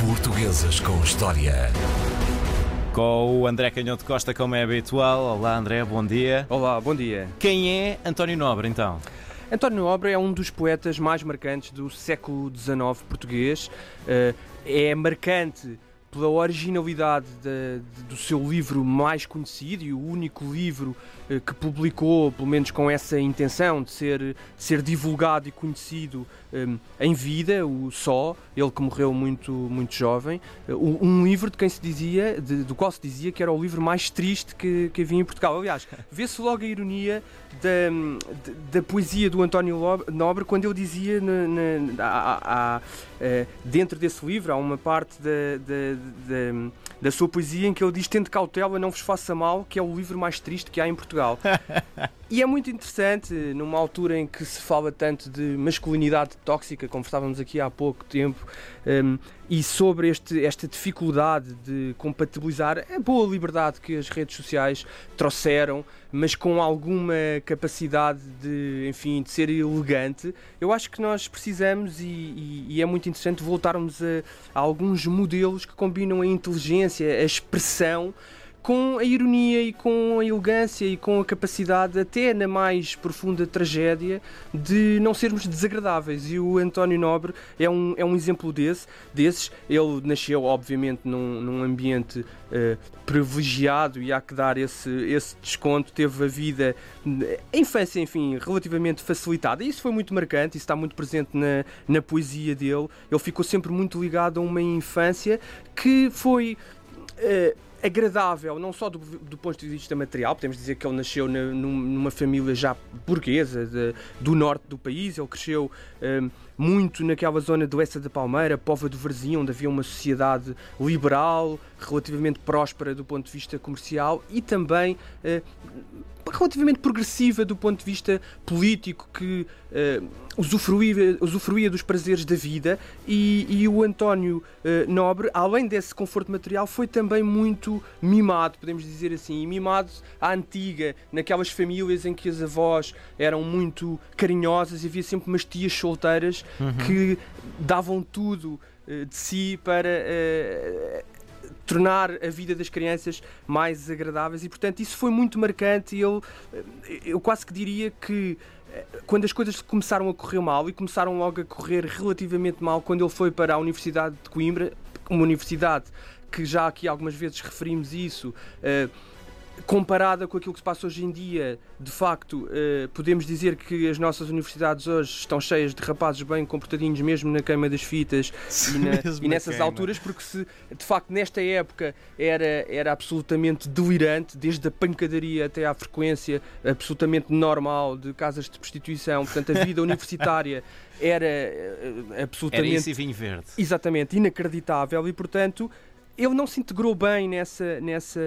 Portuguesas com História. Com o André Canhoto Costa, como é habitual. Olá, André, bom dia. Olá, bom dia. Quem é António Nobre, então? António Nobre é um dos poetas mais marcantes do século XIX português. Eh, é marcante pela originalidade de, de, do seu livro mais conhecido e o único livro eh, que publicou, pelo menos com essa intenção de ser, de ser divulgado e conhecido eh, em vida, o Só, ele que morreu muito, muito jovem, eh, um livro de quem se dizia, do qual se dizia que era o livro mais triste que, que havia em Portugal. Aliás, vê-se logo a ironia da, da, poesia do António Nobre quando ele dizia na, na, a, a, a, dentro desse livro, há uma parte da, da, da, sua poesia em que ele diz: Tente cautela, não vos faça mal, que é o livro mais triste que há em Portugal. e é muito interessante, numa altura em que se fala tanto de masculinidade tóxica, conversávamos aqui há pouco tempo, um, e sobre este, esta dificuldade de compatibilizar a boa liberdade que as redes sociais trouxeram, mas com alguma capacidade de, enfim, de ser elegante, eu acho que nós precisamos e, e, e é muito interessante voltarmos a, a alguns modelos que combinam a inteligência, a expressão com a ironia e com a elegância e com a capacidade, até na mais profunda tragédia, de não sermos desagradáveis. E o António Nobre é um, é um exemplo desse, desses. Ele nasceu, obviamente, num, num ambiente uh, privilegiado e há que dar esse, esse desconto. Teve a vida, a infância, enfim, relativamente facilitada. E isso foi muito marcante, isso está muito presente na, na poesia dele. Ele ficou sempre muito ligado a uma infância que foi. Uh, agradável, não só do, do, ponto de vista material, podemos dizer que ele nasceu na, numa família já burguesa de, do norte do país, ele cresceu um, muito naquela zona do Oeste da Palmeira, Pova do Varzim, onde havia uma sociedade liberal, relativamente próspera do ponto de vista comercial e também uh, relativamente progressiva do ponto de vista político, que uh, usufruía, usufruía dos prazeres da vida. E, e o António uh, Nobre, além desse conforto material, foi também muito mimado, podemos dizer assim, mimado à antiga, naquelas famílias em que as avós eram muito carinhosas e havia sempre umas tias solteiras uhum. que davam tudo uh, de si para tornar a vida das crianças mais agradáveis e, portanto, isso foi muito marcante. E eu, eu quase que diria que eh, quando as coisas começaram a correr mal e começaram logo a correr relativamente mal, quando ele foi para a Universidade de Coimbra, uma universidade que já aqui algumas vezes referimos isso. Uh, comparada com aquilo que se passa hoje em dia, de facto, uh, podemos dizer que as nossas universidades hoje estão cheias de rapazes bem comportadinhos, mesmo na queima das fitas e, na, e, nessas queima. alturas, porque se de facto nesta época era, era absolutamente delirante, desde a pancadaria até à frequência absolutamente normal de casas de prostituição, portanto, a vida universitária era uh, absolutamente. Era isso e vinho verde. Exatamente, inacreditável e, portanto ele não se integrou bem nessa, nessa,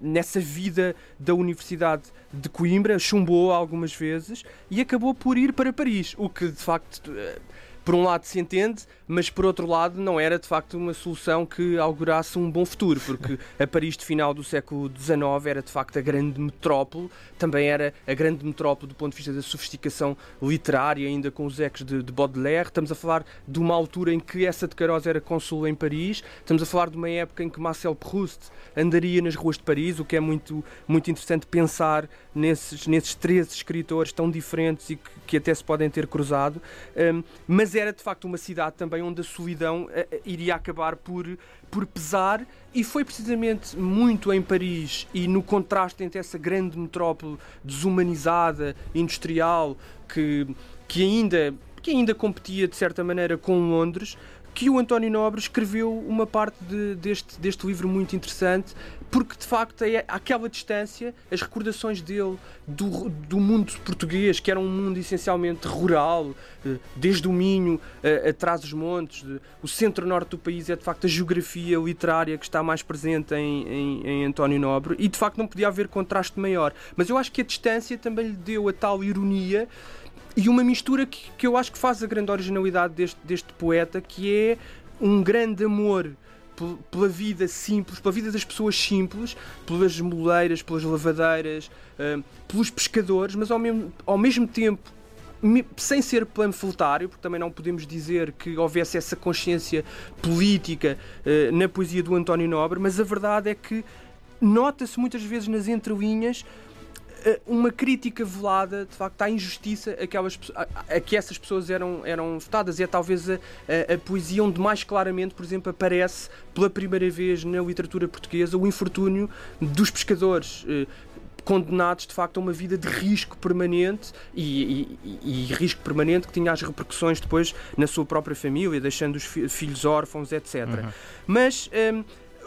nessa vida da Universidade de Coimbra, chumbou algumas vezes e acabou por ir para Paris, o que de facto eh, por um lado se entende, mas por outro lado não era de facto uma solução que augurasse um bom futuro, porque a Paris de final do século XIX era de facto a grande metrópole, também era a grande metrópole do ponto de vista da sofisticação literária, ainda com os ecos de, de Baudelaire. Estamos a falar de uma altura em que essa de Queiroz era cônsul em Paris, estamos a falar de uma época em que Marcel Proust andaria nas ruas de Paris, o que é muito, muito interessante pensar nesses, nesses três escritores tão diferentes e que, que até se podem ter cruzado. Um, mas era de facto uma cidade também onde a solidão uh, iria acabar por, por pesar, e foi precisamente muito em Paris e no contraste entre essa grande metrópole desumanizada, industrial, que, que, ainda, que ainda competia de certa maneira com Londres, que o António Nobre escreveu uma parte de, deste, deste livro muito interessante, porque de facto é aquela distância, as recordações dele do, do mundo português, que era um mundo essencialmente rural, eh, desde o Minho eh, atrás dos montes, o centro-norte do país é de facto a geografia literária que está mais presente em, em, em António Nobre, e de facto não podia haver contraste maior. Mas eu acho que a distância também lhe deu a tal ironia e uma mistura que, que eu acho que faz a grande originalidade deste, deste poeta, que é um grande amor pela vida simples, pela vida das pessoas simples, pelas moleiras, pelas lavadeiras, uh, pelos pescadores, mas ao mesmo, ao mesmo tempo sem ser panfletário, porque também não podemos dizer que houvesse essa consciência política uh, na poesia do António Nobre, mas a verdade é que nota-se muitas vezes nas entrelinhas uma crítica velada, de facto, à injustiça a que, elas, a, a que essas pessoas eram, eram votadas. E é talvez a, a, a, poesia onde mais claramente, por exemplo, aparece pela primeira vez na literatura portuguesa o infortúnio dos pescadores. Eh, condenados de facto a uma vida de risco permanente e, e, e, risco permanente que tinha as repercussões depois na sua própria família, deixando os fi filhos órfãos, etc. Uhum. Mas um,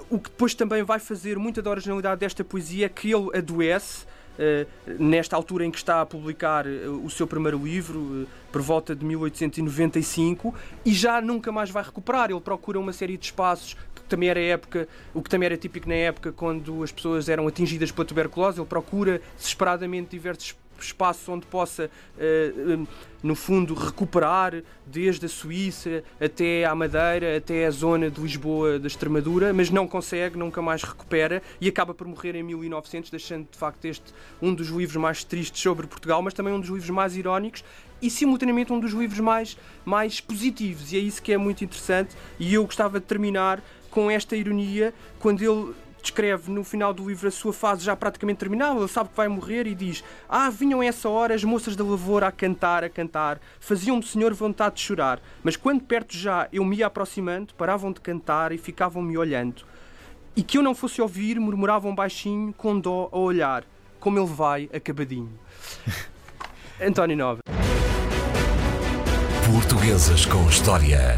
o que depois também vai fazer muita da originalidade desta poesia é que ele adoece eh, nesta altura em que está a publicar eh, o seu primeiro livro, eh, por volta de 1895, e já nunca mais vai recuperar. Ele procura uma série de espaços que também era época, o que também era típico na época quando as pessoas eram atingidas pela tuberculose, ele procura desesperadamente diversos espaço onde possa, uh, no fundo, recuperar desde a Suíça até à Madeira, até a zona de Lisboa, da Extremadura, mas não consegue, nunca mais recupera e acaba por morrer em 1900, deixando de facto este um dos livros mais tristes sobre Portugal, mas também um dos livros mais irónicos e simultaneamente um dos livros mais, mais positivos. E é isso que é muito interessante. E eu gostava de terminar com esta ironia quando ele descreve no final do livro a sua fase já praticamente terminada, ele sabe que vai morrer e diz: Ah, vinham essa hora as moças da lavoura a cantar, a cantar, faziam-me, senhor, vontade de chorar, mas quando perto já eu me ia aproximando, paravam de cantar e ficavam-me olhando. E que eu não fosse ouvir, murmuravam baixinho, com dó a olhar, como ele vai acabadinho. António Nova. Portuguesas com História.